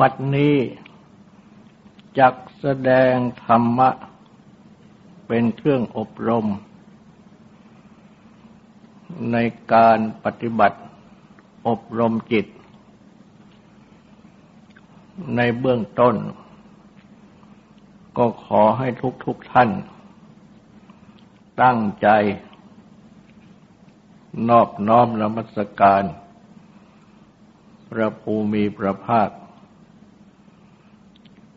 บัดนี้จักแสดงธรรมะ เป็นเครื่องอบรม ในการปฏิบัติอบรมจิต ในเบื้องต้น ก็ขอให้ทุกทุกท่าน ตั้งใจ นอบน้อมนมัสการ พระภูมิพระภาค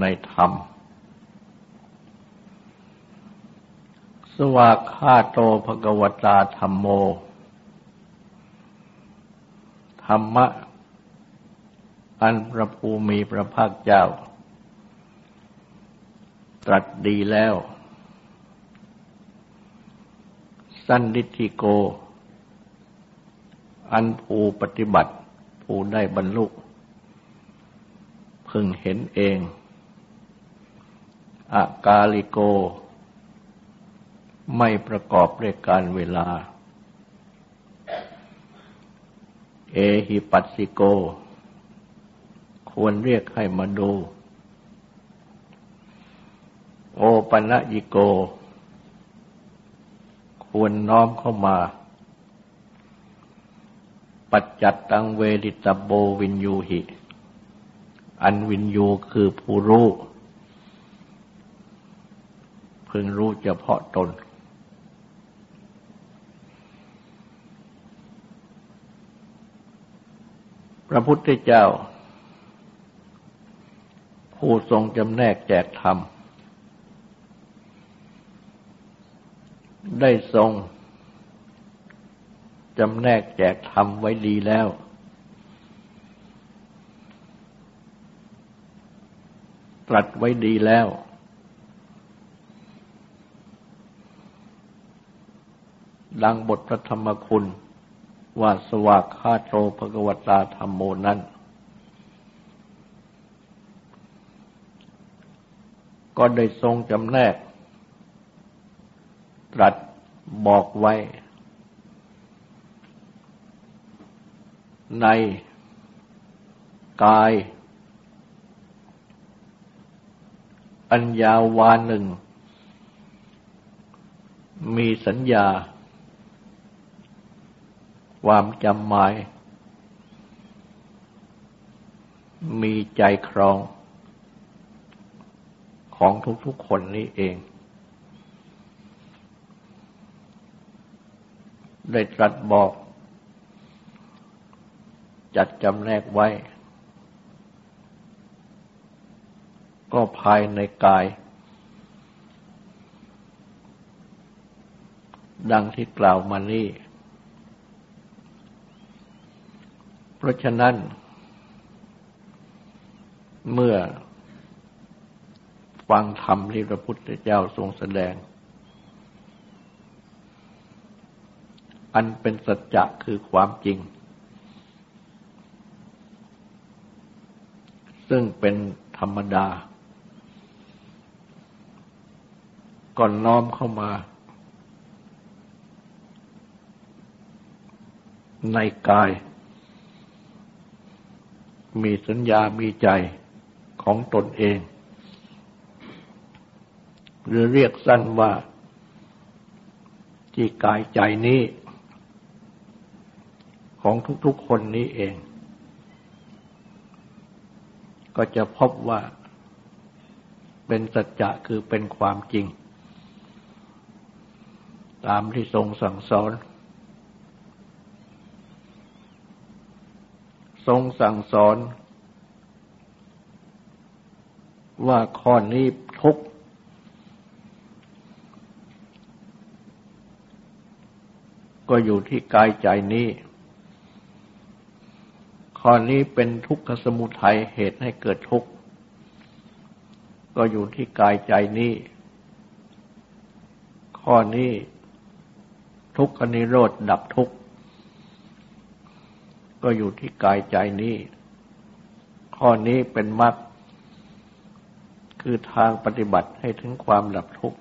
ในธรรม สวากขาโตภกวตาธรรมโม ธรรมะ อันพระภูมิพระภาคเจ้า ตรัสดีแล้ว สันดิธิโก อันภูปฏิบัติผู้ได้บรรลุพึงเห็นเอง อากาลิโก ไม่ประกอบด้วยการเวลา เอหิปัสสิโก ควรเรียกให้มาดู โอปัญญิโก ควรน้อมเข้ามา ปัจจัตตังเวดิตโบวินยูหิ อันวินยูคือผู้รู้ พึงรู้เฉพาะตน พระพุทธเจ้า ผู้ทรงจำแนกแจกธรรม ได้ทรงจำแนกแจกธรรมไว้ดีแล้ว ตรัสไว้ดีแล้ว ดังบทพระธรรมคุณว่าสวากขาโตภกวตาธรรมโมนั้น ก็ได้ทรงจำแนก ตรัสบอกไว้ ในกาย อัญญาวาหนึ่ง มีสัญญา ความจำหมาย มีใจครอง ของทุกๆคนนี้เอง ได้ตรัสบอก จัดจำแนกไว้ ก็ภายในกาย ดังที่กล่าวมานี้ เพราะฉะนั้น เมื่อฟังธรรมที่พระพุทธเจ้าทรงแสดง อันเป็นสัจจะคือความจริง ซึ่งเป็นธรรมดาก่อนน้อมเข้ามา ในกาย มีสัญญามีใจของตนเอง หรือเรียกสั้นว่า ที่กายใจนี้ ของทุกๆคนนี้เอง ก็จะพบว่าเป็นสัจจะคือเป็นความจริง ตามที่ทรงสั่งสอน ทรงสั่งสอน ว่าข้อนี้ทุกก็อยู่ที่กายใจนี้ ข้อนี้เป็นทุกขสมุทัยเหตุให้เกิดทุกข์ก็อยู่ที่กายใจนี้ ข้อนี้ทุกขนิโรธดับทุกข์ ก็อยู่ที่กายใจนี้ ข้อนี้เป็นมรรคคือทางปฏิบัติให้ถึงความดับทุกข์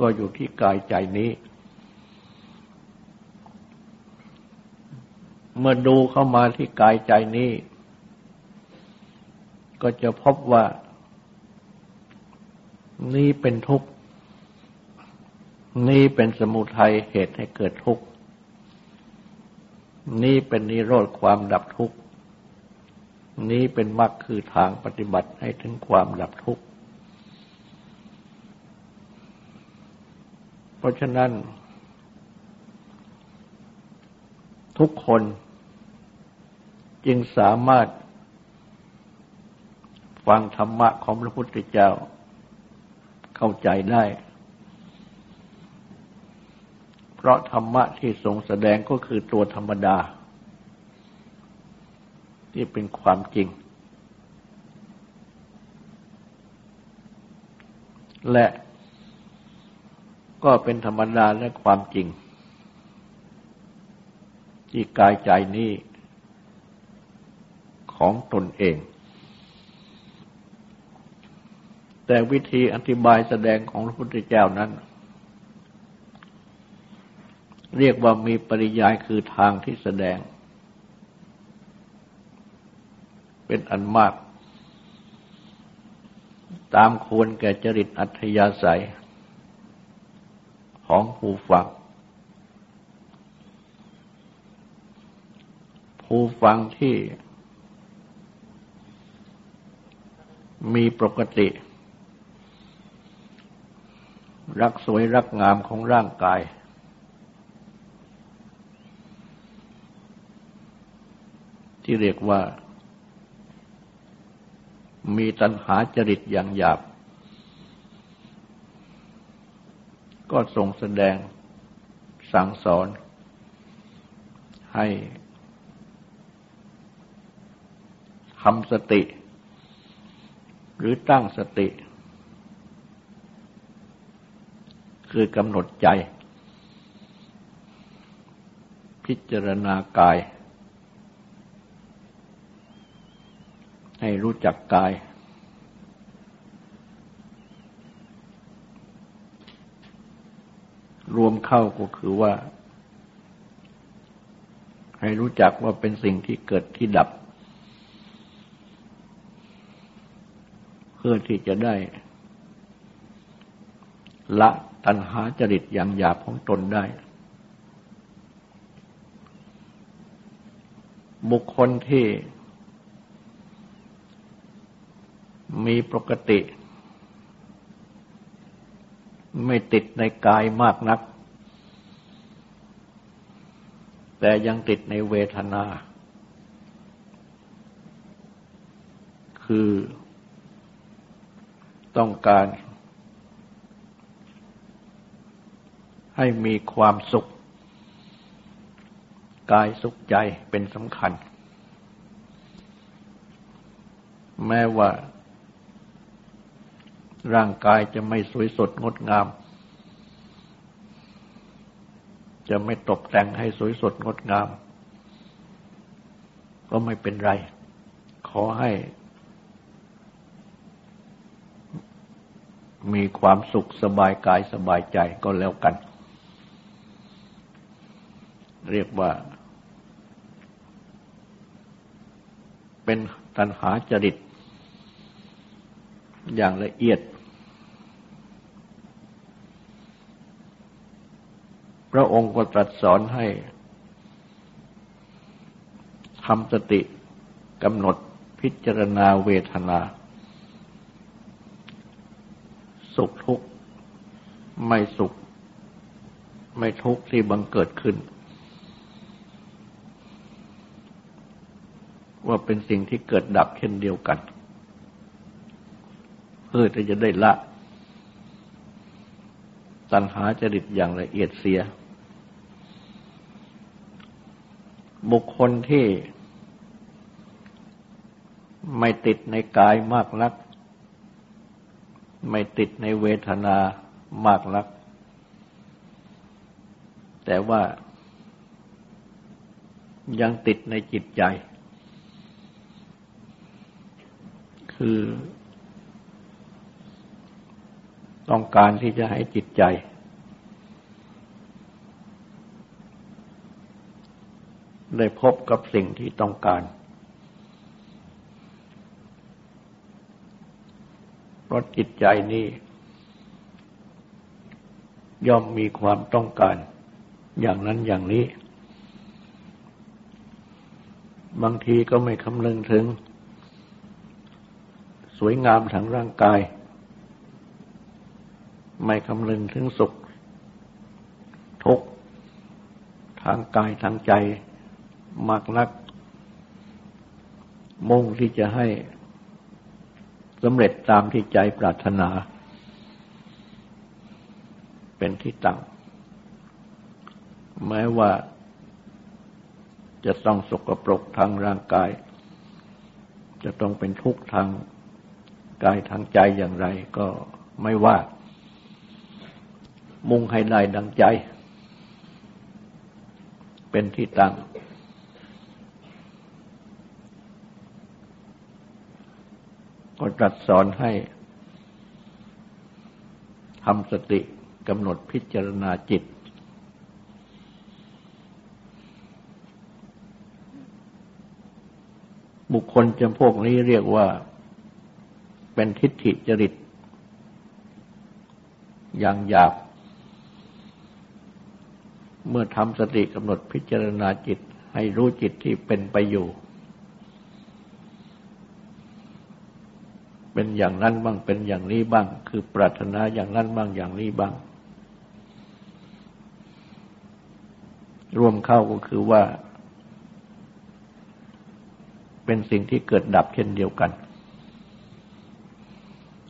ก็อยู่ที่กายใจนี้ เมื่อดูเข้ามาที่กายใจนี้ ก็จะพบว่า นี้เป็นทุกข์ นี้เป็นสมุทัยเหตุให้เกิดทุกข์ นี้เป็นนิโรธความดับทุกข์ นี้เป็นมรรคคือทางปฏิบัติให้ถึงความดับทุกข์ เพราะฉะนั้น ทุกคนจึงสามารถฟังธรรมะของพระพุทธเจ้าเข้าใจได้ เพราะธรรมะที่ทรงแสดงก็คือตัวธรรมดา ที่เป็นความจริง และก็เป็นธรรมดาและความจริง ที่กายใจนี้ของตนเอง แต่วิธีอธิบายแสดงของพระพุทธเจ้านั้น เรียกว่ามีปริยายคือทางที่แสดง เป็นอันมาก ตามควรแก่จริตอัธยาศัย ของผู้ฟัง ผู้ฟังที่มีปกติ รักสวยรักงามของร่างกาย ที่เรียกว่า มีตัณหาจริตอย่างหยาบ ก็ทรงแสดงสั่งสอน ให้ทำสติ หรือตั้งสติ คือกำหนดใจ พิจารณากาย ให้รู้จักกาย รวมเข้าก็คือว่า ให้รู้จักว่าเป็นสิ่งที่เกิดที่ดับ เพื่อที่จะได้ ละตัณหาจริตอย่างหยาบของตนได้บุคคลที่ มีปกติ ไม่ติดในกายมากนัก แต่ยังติดในเวทนา คือต้องการให้มีความสุข กายสุขใจเป็นสำคัญ แม้ว่า ร่างกายจะไม่สวยสดงดงาม จะไม่ตกแต่งให้สวยสดงดงาม ก็ไม่เป็นไร ขอให้ มีความสุขสบายกายสบายใจก็แล้วกัน เรียกว่า เป็นตัณหาจริตอย่างละเอียด พระองค์ก็ตรัสสอนให้ทำสติกำหนดพิจารณาเวทนา สุขทุกข์ไม่สุข ไม่ทุกข์ที่บังเกิดขึ้น ว่าเป็นสิ่งที่เกิดดับเช่นเดียวกัน เพื่อที่จะได้ละตัณหาจริตอย่างละเอียดเสีย บุคคลที่ไม่ติดในกายมากนัก ไม่ติดในเวทนามากนัก แต่ว่ายังติดในจิตใจ คือ ต้องการที่จะให้จิตใจ ได้พบกับสิ่งที่ต้องการ เพราะจิตใจนี้ ย่อมมีความต้องการ อย่างนั้นอย่างนี้ บางทีก็ไม่คำนึงถึง สวยงามทางร่างกาย ไม่คำนึงถึงสุขทุกทางกายทางใจ มากนัก มุ่งที่จะให้สำเร็จตามที่ใจปรารถนา เป็นที่ตั้งแม้ว่าจะต้องสกปรกทางร่างกาย จะต้องเป็นทุกข์ทางกายทางใจอย่างไรก็ไม่ว่า มุ่งให้ได้ดังใจ เป็นที่ตั้ง ก็ตรัสสอนให้ทำสติกำหนดพิจารณาจิต บุคคลจำพวกนี้เรียกว่าเป็นทิฏฐิจริต อย่างหยาบ เมื่อทำสติกำหนดพิจารณาจิต ให้รู้จิตที่เป็นไปอยู่ เป็นอย่างนั้นบ้างเป็นอย่างนี้บ้าง คือปรารถนาอย่างนั้นบ้างอย่างนี้บ้าง รวมเข้าก็คือว่า เป็นสิ่งที่เกิดดับเช่นเดียวกัน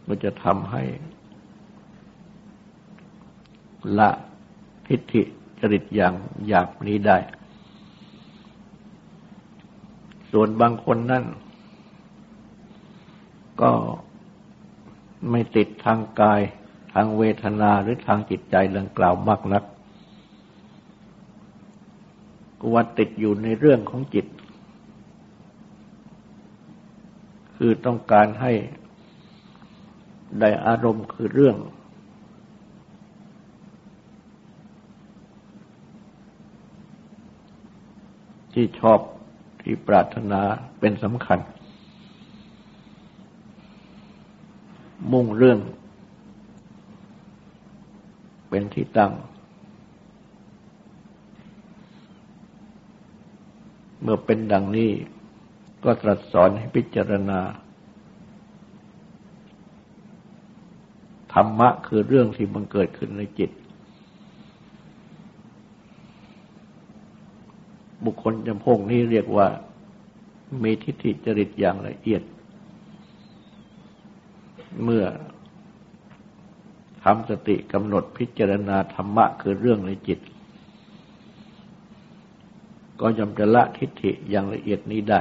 มันจะทำให้ละทิฏฐิจริตอย่างหยาบนี้ได้ ส่วนบางคนนั่น ก็ไม่ติดทางกายทางเวทนาหรือทางจิตใจดังกล่าวมากนักกว่าติดอยู่ในเรื่องของจิต คือต้องการให้ได้อารมณ์คือเรื่อง ที่ชอบที่ปรารถนาเป็นสำคัญ มุ่งเรื่อง เป็นที่ตั้ง เมื่อเป็นดังนี้ก็ตรัสสอนให้พิจารณา ธรรมะคือเรื่องที่บังเกิดขึ้นในจิต บุคคลจำพวกนี้เรียกว่า มีทิฏฐิจริตอย่างละเอียด เมื่อทำสติกำหนดพิจารณาธรรมะคือเรื่องในจิต ก็ย่อมจะละทิฏฐิอย่างละเอียดนี้ได้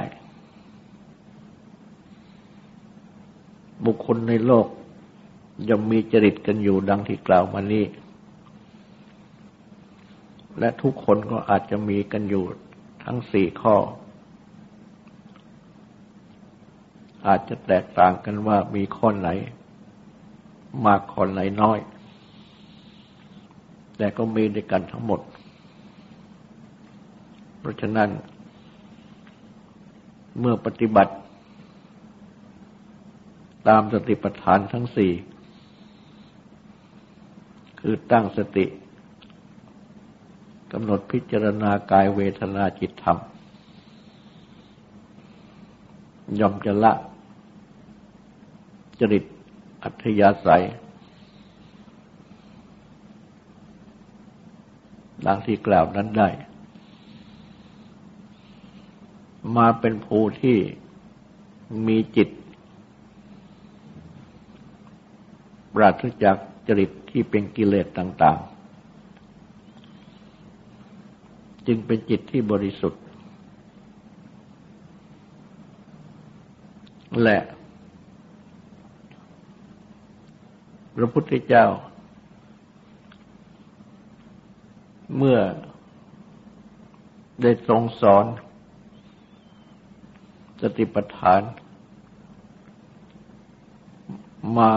บุคคลในโลกย่อมมีจริตกันอยู่ดังที่กล่าวมานี้ และทุกคนก็อาจจะมีกันอยู่ทั้งสี่ข้อ อาจจะแตกต่างกันว่ามีข้อไหน มากข้อไหนน้อย แต่ก็มีด้วยกันทั้งหมด เพราะฉะนั้น เมื่อปฏิบัติ ตามสติปัฏฐานทั้งสี่ คือตั้งสติกำหนดพิจารณากายเวทนาจิตธรรม ย่อมจะละ จริตอัธยาศัย ดังที่กล่าวนั้นได้ มาเป็นภูที่มีจิต ปราศจากจริตที่เป็นกิเลสต่าง ๆ จึงเป็นจิตที่บริสุทธิ์และ ระพุทธเจ้า เมื่อได้ทรงสอน สติปัฏฐาน มา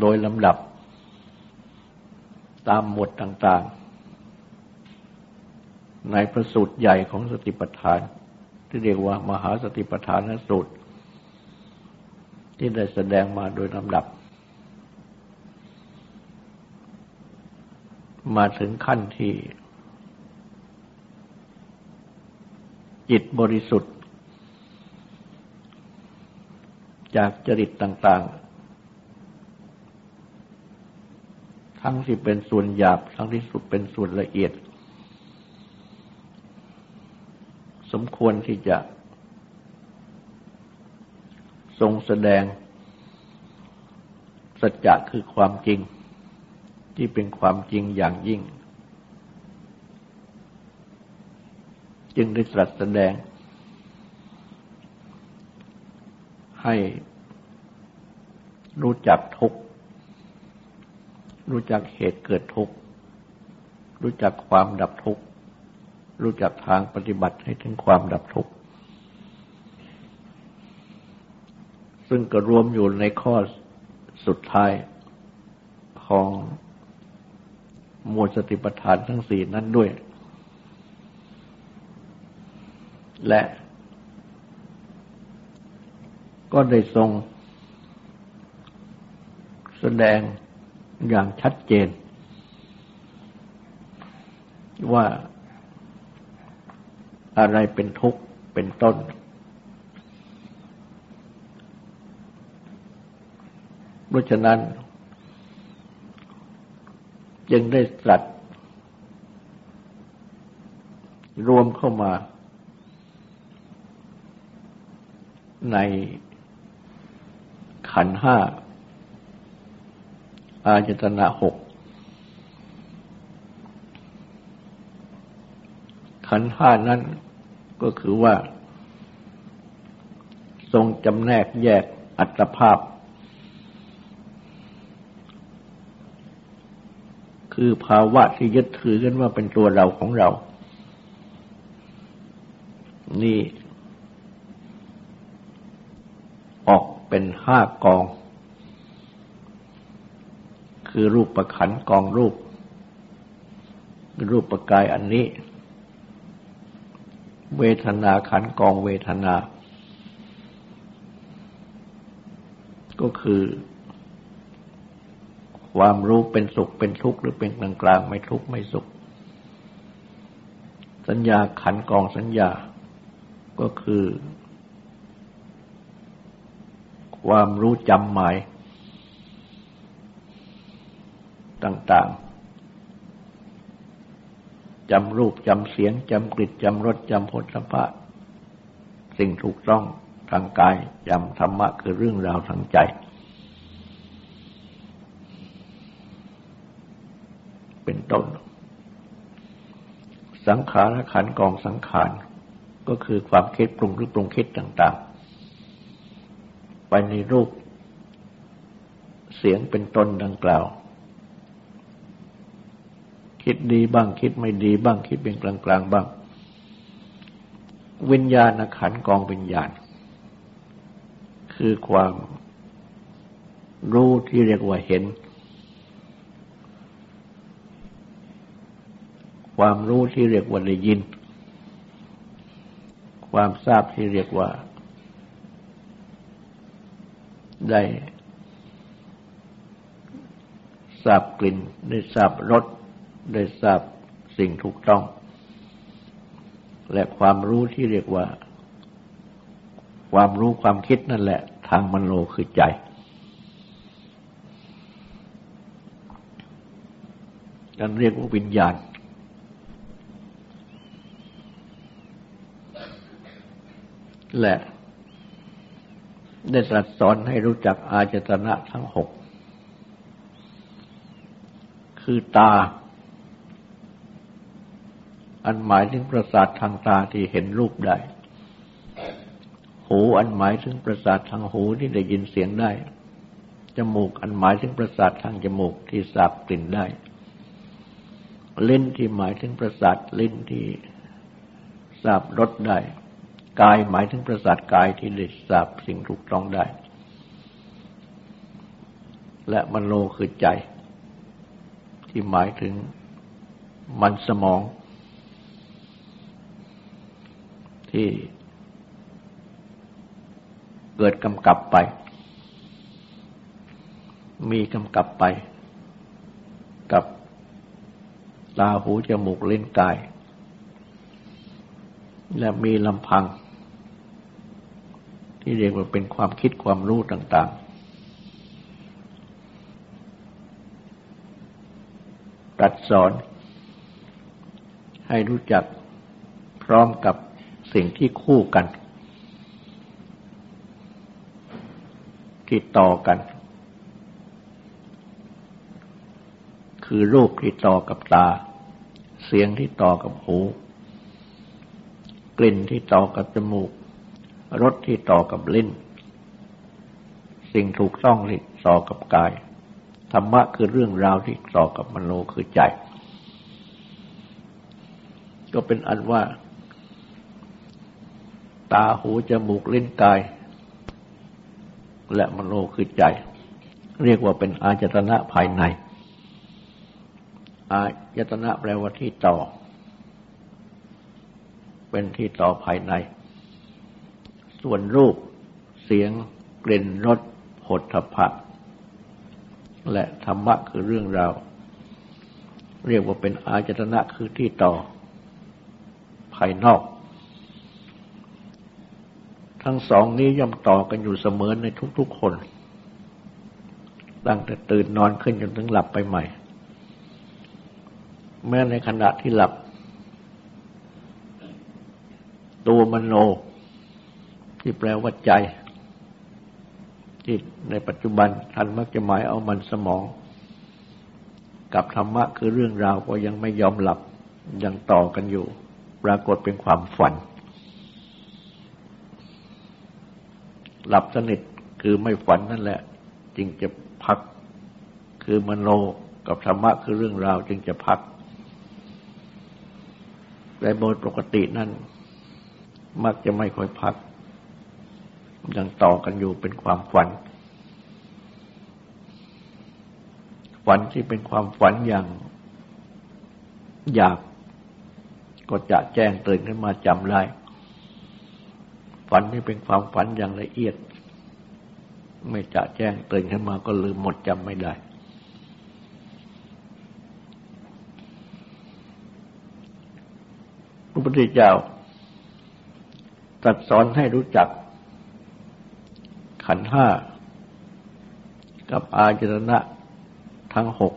โดยลำดับ ตามหมวดต่างๆ ในพระสูตรใหญ่ของสติปัฏฐาน ที่เรียกว่ามหาสติปัฏฐานสูตร ที่ได้แสดงมาโดยลำดับ มาถึงขั้นที่ จิตบริสุทธิ์ จากจริตต่าง ๆ ทั้งที่เป็นส่วนหยาบ ทั้งที่สุดเป็นส่วนละเอียด สมควรที่จะ ทรงแสดง สัจจะคือความจริง ที่เป็นความจริงอย่างยิ่ง จึงได้ตรัสแสดง ให้รู้จักทุกข์รู้จักเหตุเกิดทุกข์ รู้จักความดับทุกข์ รู้จักทางปฏิบัติให้ถึงความดับทุกข์ ซึ่งก็รวมอยู่ในข้อสุดท้ายของ หมวดสติปัฏฐานทั้งสี่นั้นด้วย และก็ได้ทรง แสดงอย่างชัดเจน ว่าอะไรเป็นทุกข์เป็นต้น เพราะฉะนั้น จึงได้ตรัสรวมเข้ามา ในขันห้า อาจตนะหก ขันห้านั้นก็คือว่า ทรงจำแนกแยกอัตภาพ คือภาวะที่ยึดถือกันว่าเป็นตัวเราของเรา นี่ ออกเป็นห้ากอง คือรูปประขันกองรูป รูปประกายอันนี้ เวทนาขันกองเวทนา ก็คือ ความรู้เป็นสุขเป็นทุกข์หรือเป็นกลางกลางไม่ทุกข์ไม่สุข สัญญาขันกองสัญญาก็คือ ความรู้จำหมาย ต่างๆจำรูปจำเสียงจำกลิ่นจำรสจำผลสัมผัสสิ่งถูกต้องทางกายจำธรรมะคือเรื่องราวทางใจ เป็นต้น สังขารขันกองสังขารก็คือความคิดปรุงหรือปรุงคิดต่างๆ ไปในรูป เสียงเป็นต้นดังกล่าว คิดดีบ้างคิดไม่ดีบ้างคิดเป็นกลางกลางบ้าง วิญญาณขันกองวิญญาณ คือความรู้ที่เรียกว่าเห็น ความรู้ที่เรียกว่าได้ยิน ความทราบที่เรียกว่า ได้ทราบกลิ่น ได้ทราบรสได้ทราบสิ่งถูกต้อง และความรู้ที่เรียกว่า ความรู้ความคิดนั่นแหละ ทางมโนคือใจกันเรียกว่าวิญญาณ และ ได้ตรัสสอนให้รู้จักอาจตนะทั้งหก คือตา อันหมายถึงประสาททางตาที่เห็นรูปได้ หูอันหมายถึงประสาททางหูที่ได้ยินเสียงได้ จมูกอันหมายถึงประสาททางจมูกที่สาบกลิ่นได้ ลิ้นที่หมายถึงประสาทลิ้นที่ทราบรสได้ กายหมายถึงประสาทกายที่ได้ทราบสิ่งถูกต้องได้ และมโนคือใจ ที่หมายถึงมันสมอง ที่เกิดกำกับไป มีกำกับไป กับตาหูจมูกเลิ้นกาย และมีลำพัง ที่เรียกว่าเป็นความคิดความรู้ต่าง ๆ ตัดสอน ให้รู้จักพร้อมกับสิ่งที่คู่กัน ที่ต่อกัน คือรูปที่ต่อกับตา เสียงที่ต่อกับหู กลิ่นที่ต่อกับจมูก รสที่ต่อกับลิ้น สิ่งถูกต้องที่ต่อกับกาย ธรรมะคือเรื่องราวที่ต่อกับมโนคือใจ ก็เป็นอันว่า ตาหูจมูกลิ้นกาย และมโนคือใจ เรียกว่าเป็นอาจตนะภายใน อายตนะแปลว่าที่ต่อ เป็นที่ต่อภายใน ส่วนรูป เสียง กลิ่นรสผลทพะและธรรมะคือเรื่องราวเรียกว่าเป็นอาจตนะคือที่ต่อ ภายนอก ทั้งสองนี้ย่อมต่อกันอยู่เสมอในทุกๆคนตั้งแต่ตื่นนอนขึ้นจนถึงหลับไปใหม่ แม้ในขณะที่หลับ ตัวมโน ที่แปลว่าใจที่ในปัจจุบันท่านมักจะหมายเอามันสมอง กับธรรมะคือเรื่องราวก็ยังไม่ยอมหลับยังต่อกันอยู่ ปรากฏเป็นความฝัน หลับสนิทคือไม่ฝันนั่นแหละ จึงจะพักคือมโนกับธรรมะคือเรื่องราวจึงจะพักแต่โดยปกตินั้นมักจะไม่ค่อยพัก ยังต่อกันอยู่เป็นความฝัน ฝันที่เป็นความฝันอย่างอยากก็จะแจ้งตื่นขึ้นมาจำได้ ฝันนี่เป็นความฝันอย่างละเอียด ไม่จะแจ้งตื่นขึ้นมาก็ลืมหมดจำไม่ได้พระพุทธเจ้าตรัสสอนให้รู้จัก ขันห้า กับอาจรณะทั้งหก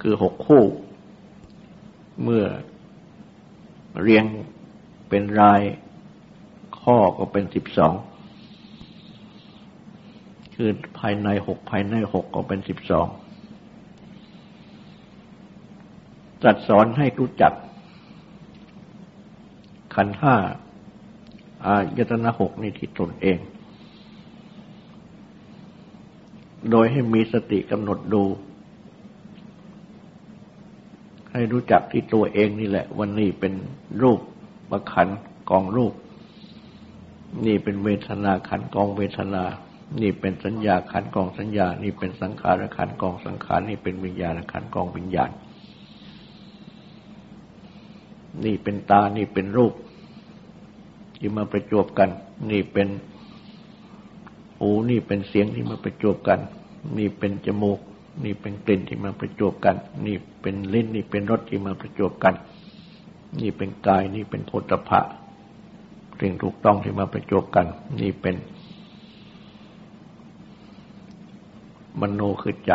คือหกคู่ เมื่อเรียงเป็นรายข้อก็เป็นสิบสอง คือภายในหกภายในหกก็เป็นสิบสองจัดสอนให้รู้จักขันห้า อายตนะหกในที่ตนเอง โดยให้มีสติกำหนดดู ให้รู้จักที่ตัวเองนี่แหละ วันนี้เป็นรูปประขันกองรูป นี่เป็นเวทนาขันกองเวทนา นี่เป็นสัญญาขันกองสัญญา นี่เป็นสังขารขันกองสังขาร นี่เป็นวิญญาณขันกองวิญญาณ นี่เป็นตา นี่เป็นรูป ที่มาประจวบกัน นี่เป็นหูนี่เป็นเสียงที่มาประจวบกัน นี่เป็นจมูก นี่เป็นกลิ่นที่มาประจบกัน นี่เป็นลิ้นนี่เป็นรสที่มาประจบกัน นี่เป็นกายนี่เป็นโพธพะสิ่งถูกต้องที่มาประจบกัน นี่เป็นมโนคือใจ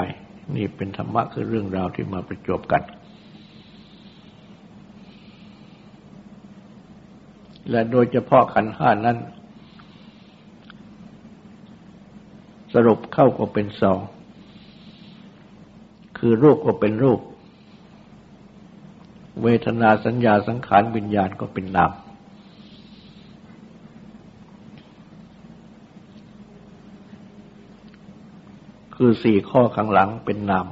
นี่เป็นธรรมะคือเรื่องราวที่มาประจบกัน และโดยเฉพาะขันห้านั้น สรุปเข้าก็เป็นสองคือรูปก็เป็นรูป เวทนาสัญญาสังขารวิญญาณก็เป็นนามคือสี่ข้อข้างหลังเป็นนาม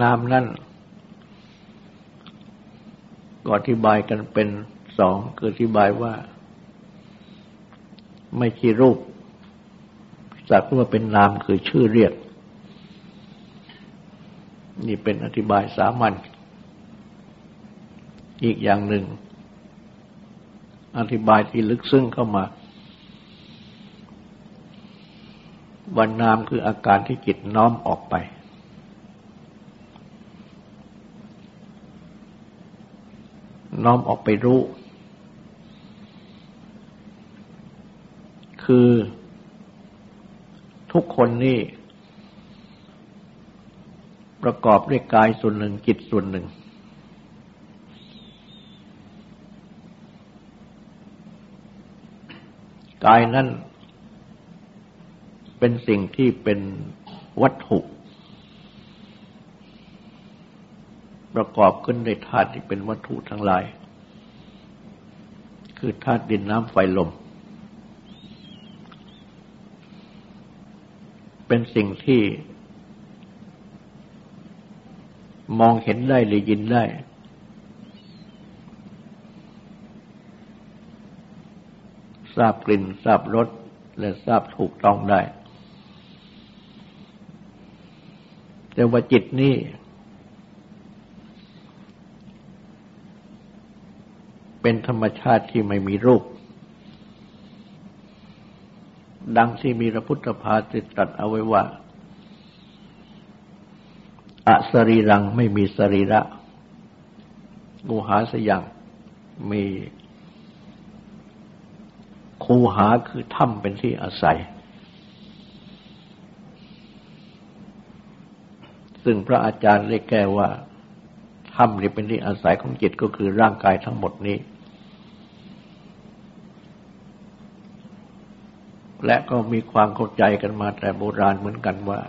นามนั่น ก็อธิบายกันเป็นสองคืออธิบายว่า ไม่ใช่รูปสักว่าเป็นนามคือชื่อเรียก นี่เป็นอธิบายสามัญอีกอย่างหนึ่ง อธิบายที่ลึกซึ้งเข้ามาวันนามคืออาการที่จิตน้อมออกไป น้อมออกไปรู้ คือทุกคนนี่ ประกอบด้วยกายส่วนหนึ่งจิตส่วนหนึ่ง กายนั้นเป็นสิ่งที่เป็นวัตถุ ประกอบขึ้นในธาตุที่เป็นวัตถุทั้งหลาย คือธาตุดินน้ำไฟลม เป็นสิ่งที่ มองเห็นได้หรือยินได้ ทราบกลิ่นทราบรสและทราบถูกต้องได้ แต่ว่าจิตนี่ เป็นธรรมชาติที่ไม่มีรูป ดังที่มีพระพุทธภาสิตรัสเอาไว้ว่าอสรีรังไม่มีสรีระงูหาสยังมีคูหาคือถ้ำเป็นที่อาศัย ซึ่งพระอาจารย์ได้แก้ว่าถ้ำนี่เป็นที่อาศัยของจิตก็คือร่างกายทั้งหมดนี้ และก็มีความเข้าใจกันมาแต่โบราณเหมือนกันว่า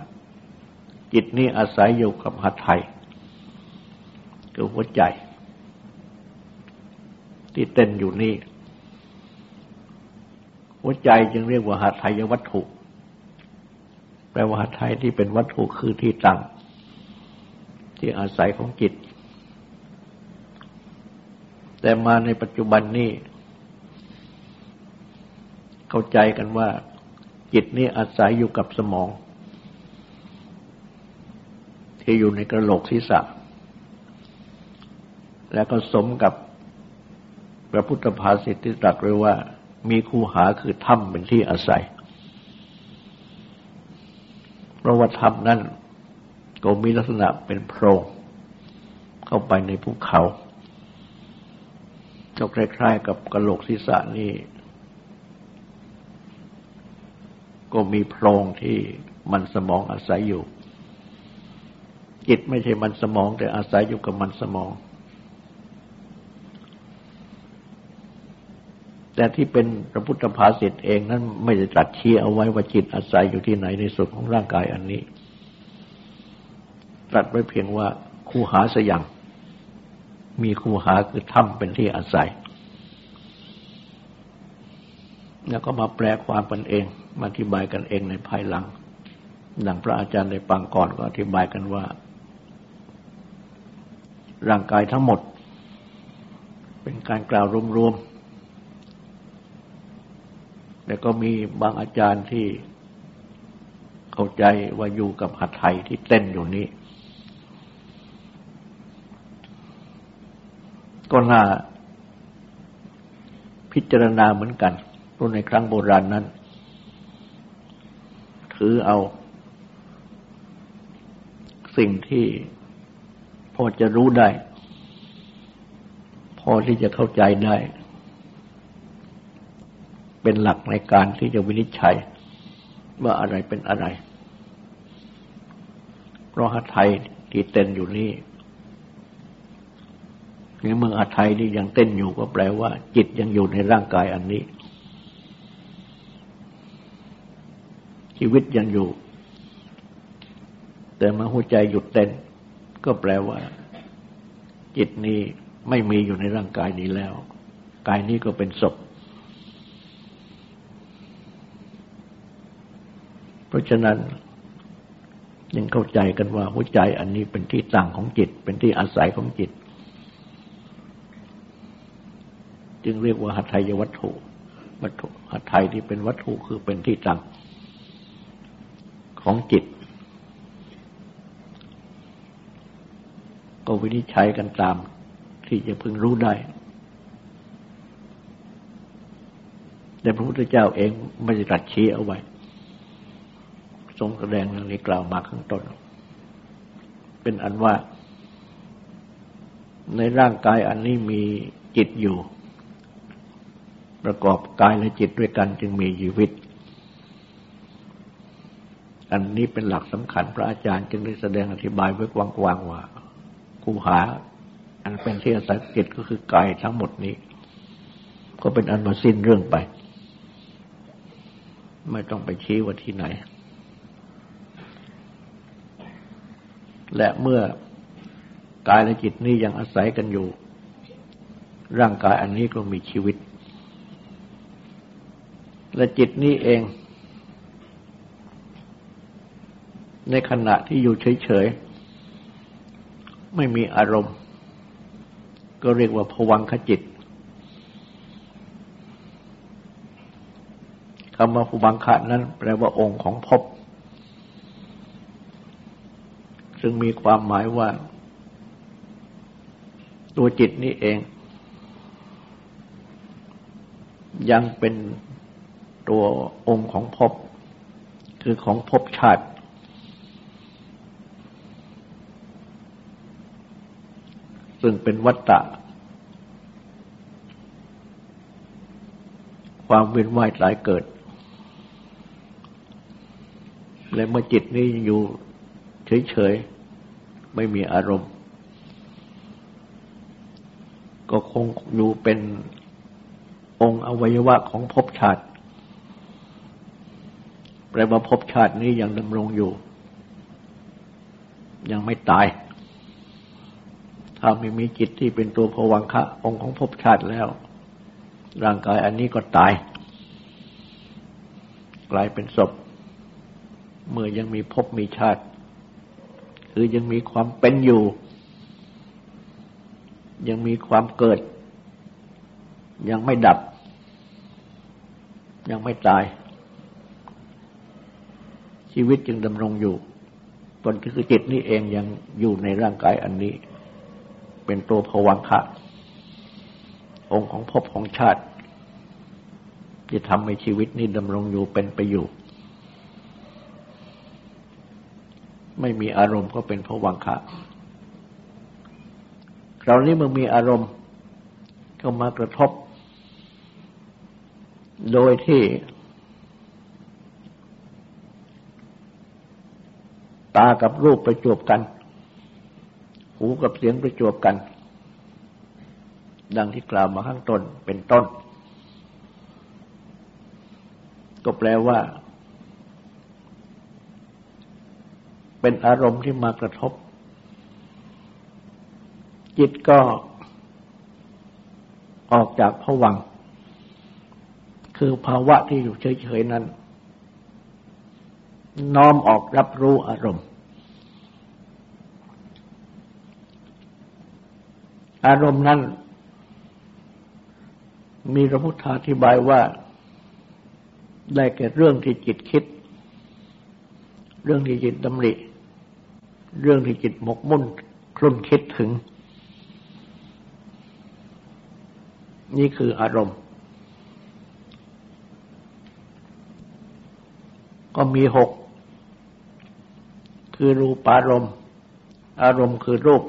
จิตนี้อาศัยอยู่กับหัตถยคือหัวใจ ที่เต้นอยู่นี่ หัวใจจึงเรียกว่าหัตถยวัตถุ แปลว่าหัตถยที่เป็นวัตถุคือที่ตั้ง ที่อาศัยของจิต แต่มาในปัจจุบันนี้ เข้าใจกันว่า จิตนี้อาศัยอยู่กับสมอง ที่อยู่ในกระโหลกศีรษะ แล้วก็สมกับพระพุทธภาษิตที่ตรัสไว้ว่า มีคูหาคือถ้ำเป็นที่อาศัย เพราะว่าถ้ำนั้นก็มีลักษณะเป็นโพรงเข้าไปในภูเขาก็คล้ายๆกับกระโหลกศีรษะนี่ ก็มีโพรงที่มันสมองอาศัยอยู่ จิตไม่ใช่มันสมอง แต่อาศัยอยู่กับมันสมอง แต่ที่เป็นพระพุทธภาษิตเองนั้นไม่ได้ตรัสชี้เอาไว้ว่าจิตอาศัยอยู่ที่ไหนในส่วนของร่างกายอันนี้ ตรัสไว้เพียงว่าคูหาสยังมีคูหาคือถ้ำเป็นที่อาศัย แล้วก็มาแปลความกันเอง มาอธิบายกันเองในภายหลังดังพระอาจารย์ในปังก่อนก็อธิบายกันว่า ร่างกายทั้งหมด เป็นการกล่าวรวมๆแต่ก็มีบางอาจารย์ที่เข้าใจว่าอยู่กับหัตถ์ที่เต้นอยู่นี้ ก็น่าพิจารณาเหมือนกันเพราะในครั้งโบราณนั้น ถือเอา สิ่งที่พอจะรู้ได้ พอที่จะเข้าใจได้ เป็นหลักในการที่จะวินิจฉัย ว่าอะไรเป็นอะไร เพราะหัตไทยที่เต้นอยู่นี้ในเมืองอาไทยนี่ยังเต้นอยู่ก็แปลว่า จิตยังอยู่ในร่างกายอันนี้ ชีวิตยังอยู่ แต่มาหัวใจหยุดเต้น ก็แปลว่า จิตนี้ไม่มีอยู่ในร่างกายนี้แล้ว กายนี้ก็เป็นศพ เพราะฉะนั้นยังเข้าใจกันว่าหัวใจอันนี้เป็นที่ตั้งของจิต เป็นที่อาศัยของจิต จึงเรียกว่าหัตถยวัตถุวัตถุหัตถยที่เป็นวัตถุคือเป็นที่ตั้ง ของจิต ก็วินิจฉัยกันตามที่จะพึงรู้ได้ แต่พระพุทธเจ้าเองไม่ได้ตัดชี้เอาไว้ ทรงแสดงเรื่องนี้กล่าวมาข้างต้น เป็นอันว่า ในร่างกายอันนี้มีจิตอยู่ ประกอบกายและจิตด้วยกันจึงมีชีวิต อันนี้เป็นหลักสำคัญพระอาจารย์จึงได้แสดงอธิบายไว้กว้างๆว่าคูหา อันเป็นที่อาศัยจิตก็คือกายทั้งหมดนี้ ก็เป็นอันมาสิ้นเรื่องไป ไม่ต้องไปชี้ว่าที่ไหน และเมื่อกายและจิตนี้ยังอาศัยกันอยู่ ร่างกายอันนี้ก็มีชีวิต และจิตนี้เอง ในขณะที่อยู่เฉยๆ ไม่มีอารมณ์ ก็เรียกว่าผวังขจิตคำว่าผวังขะนั้น แปลว่าองค์ของภพซึ่งมีความหมายว่า ตัวจิตนี้เอง ยังเป็นตัวองค์ของภพคือของภพชาติ ซึ่งเป็นวัตตะ ความเวียนว่ายตายเกิด และเมื่อจิตนี้อยู่เฉยๆ ไม่มีอารมณ์ ก็คงอยู่เป็นองค์อวัยวะของภพชาติ แปลว่าภพชาตินี้ยังดำรงอยู่ ยังไม่ตาย ถ้าไม่มีจิตที่เป็นตัวภวังคะองค์ของภพชาติแล้ว ร่างกายอันนี้ก็ตาย กลายเป็นศพ เมื่อยังมีภพมีชาติ คือยังมีความเป็นอยู่ ยังมีความเกิด ยังไม่ดับ ยังไม่ตาย ชีวิตจึงดำรงอยู่ตนคือจิตนี้เองยังอยู่ในร่างกายอันนี้ เป็นตัวผวังคะองค์ของภพของชาติจะทำให้ชีวิตนี้ดำรงอยู่เป็นไปอยู่ ไม่มีอารมณ์ก็เป็นผวังคะคราวนี้มันมีอารมณ์เข้ามากระทบ โดยที่ตากับรูปประจบกัน หูกับเสียงประจวบกัน ดังที่กล่าวมาข้างต้นเป็นต้น ก็แปลว่า เป็นอารมณ์ที่มากระทบ จิตก็ออกจากผวัง คือภาวะที่อยู่เฉยๆนั้น น้อมออกรับรู้อารมณ์ อารมณ์นั้น มีพระพุทธาธิบายว่า ได้แก่เรื่องที่จิตคิด เรื่องที่จิตดำริ เรื่องที่จิตหมกมุ่นคลุ่นคิดถึง นี่คืออารมณ์ ก็มีหก คือรูปารมณ์ อารมณ์คือรูป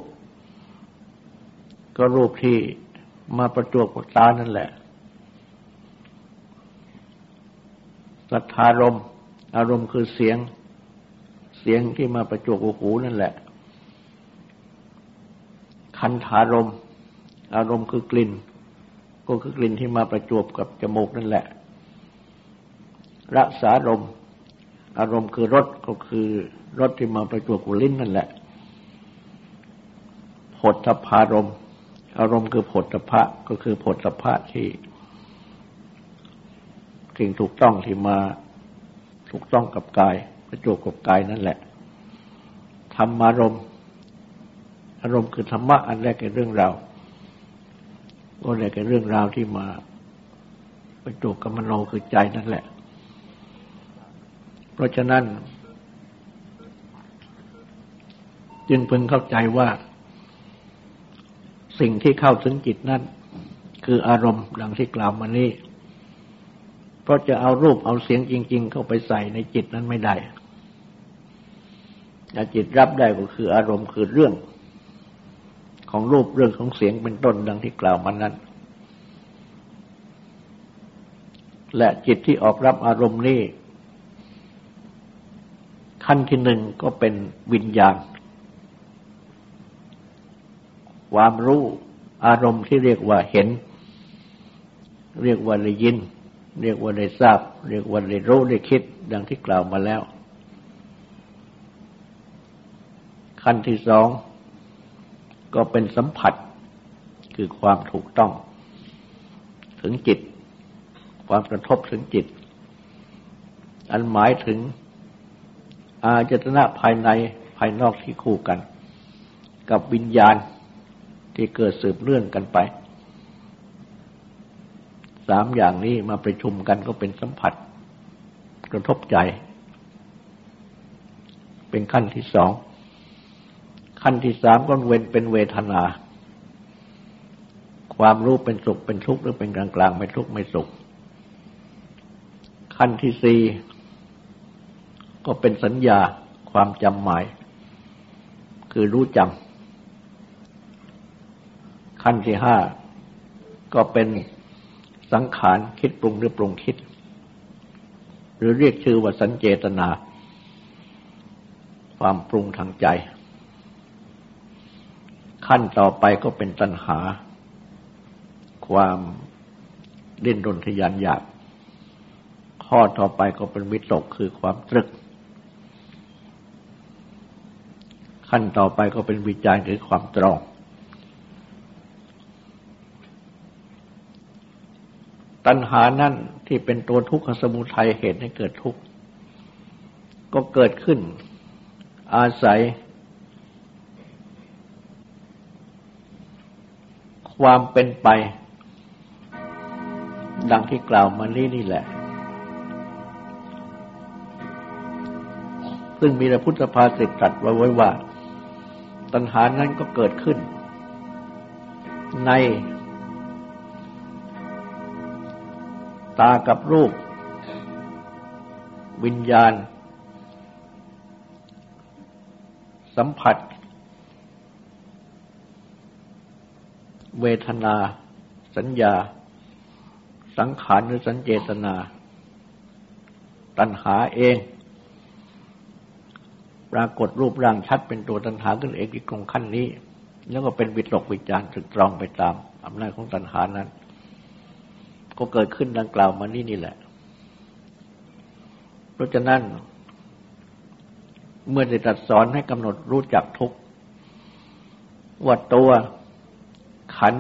ก็รูปที่มาประจวบกับตานั่นแหละสัทธารมณ์อารมณ์คือเสียง เสียงที่มาประจวบหูนั่นแหละ คันธารม อารมณ์คือกลิ่น ก็คือกลิ่นที่มาประจวบกับจมูกนั่นแหละ รักษารม อารมณ์คือรสก็คือรสที่มาประจวบกับลิ้นนั่นแหละผลทพารม อารมณ์คือผลทพะก็คือผลทพะที่สิ่งถูกต้องที่มาถูกต้องกับกายประจวบกับกายนั่นแหละธรรมารมณ์อารมณ์คือธรรมะอันแรกเป็นเรื่องราวก็แรกเป็นเรื่องราวที่มาประจวบกับมโนคือใจนั่นแหละ เพราะฉะนั้น จึงพึงเข้าใจว่า สิ่งที่เข้าถึงจิตนั้นคืออารมณ์ดังที่กล่าวมานี้เพราะจะเอารูปเอาเสียงจริง ๆ เข้าไปใส่ในจิตนั้นไม่ได้แต่จิตรับได้ก็คืออารมณ์คือเรื่อง ของรูปเรื่องของเสียงเป็นต้นดังที่กล่าวมานั้น และจิตที่ออกรับอารมณ์นี้ขั้นที่หนึ่งก็เป็นวิญญาณ ความรู้อารมณ์ที่เรียกว่าเห็น เรียกว่าได้ยิน เรียกว่าได้ทราบ เรียกว่าได้รู้ได้คิด ดังที่กล่าวมาแล้ว ขั้นที่สอง ก็เป็นสัมผัสคือความถูกต้อง ถึงจิต ความกระทบถึงจิต อันหมายถึง อาจตนะภายในภายนอกที่คู่กัน กับวิญญาณ ที่เกิดสืบเรื่องกันไป สามอย่างนี้มาประชุมกันก็เป็นสัมผัส กระทบใจ เป็นขั้นที่สอง ขั้นที่สามก็เว้นเป็นเวทนา ความรู้เป็นสุขเป็นทุกข์หรือเป็นกลางกลางไม่ทุกข์ไม่สุข ขั้นที่สี่ก็เป็นสัญญาความจำหมาย คือรู้จำ ขั้นที่ห้าก็เป็นสังขารคิดปรุงหรือปรุงคิด หรือเรียกชื่อว่าสัญเจตนา ความปรุงทางใจ ขั้นต่อไปก็เป็นตัณหา ความดิ้นรนทยานอยาก ข้อต่อไปก็เป็นวิตกคือความตรึก ขั้นต่อไปก็เป็นวิจารณ์คือความตรอง ตัณหานั่นที่เป็นตัวทุกขสมุทัยเหตุให้เกิดทุกข์ก็เกิดขึ้น อาศัย ความเป็นไป ดังที่กล่าวมานี้นี่แหละ ซึ่งมีพระพุทธภาษิตตรัสไว้ว่า ตัณหานั้นก็เกิดขึ้น ใน ตากับรูป วิญญาณ สัมผัส เวทนา สัญญา สังขารหรือสัญเจตนา ตัณหาเอง ปรากฏรูปร่างชัดเป็นตัวตัณหาขึ้นเองที่ตรงขั้นนี้ แล้วก็เป็นวิตกวิจารณ์ถึกตรองไปตามอำนาจของตัณหานั้น ก็เกิดขึ้นดังกล่าวมานี่นี่แหละ เพราะฉะนั้น เมื่อได้ตรัสสอนให้กำหนดรู้จักทุกว่าตัวขัน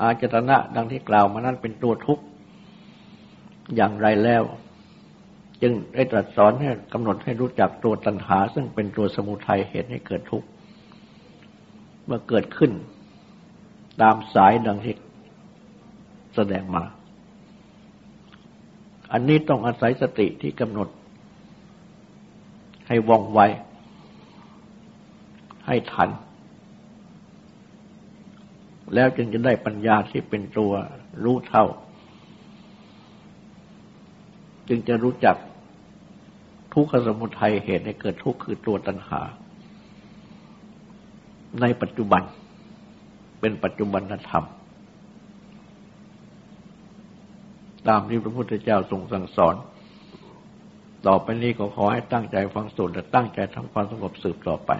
อาจตนะดังที่กล่าวมานั้นเป็นตัวทุกข์อย่างไรแล้ว จึงได้ตรัสสอนให้กำหนดให้รู้จักตัวตัณหา ซึ่งเป็นตัวสมุทัยเหตุให้เกิดทุกข์เมื่อเกิดขึ้น ตามสายดังที่ แสดงมา อันนี้ต้องอาศัยสติที่กำหนด ให้ว่องไว ให้ทัน แล้วจึงจะได้ปัญญาที่เป็นตัวรู้เท่า จึงจะรู้จักทุกขสมุทัยเหตุให้เกิดทุกข์คือตัวตัณหา ในปัจจุบันเป็นปัจจุบันธรรม ตามที่พระพุทธเจ้าทรงสั่งสอน ต่อไปนี้ก็ขอให้ตั้งใจฟังสูตรและตั้งใจทำความสงบสืบต่อไป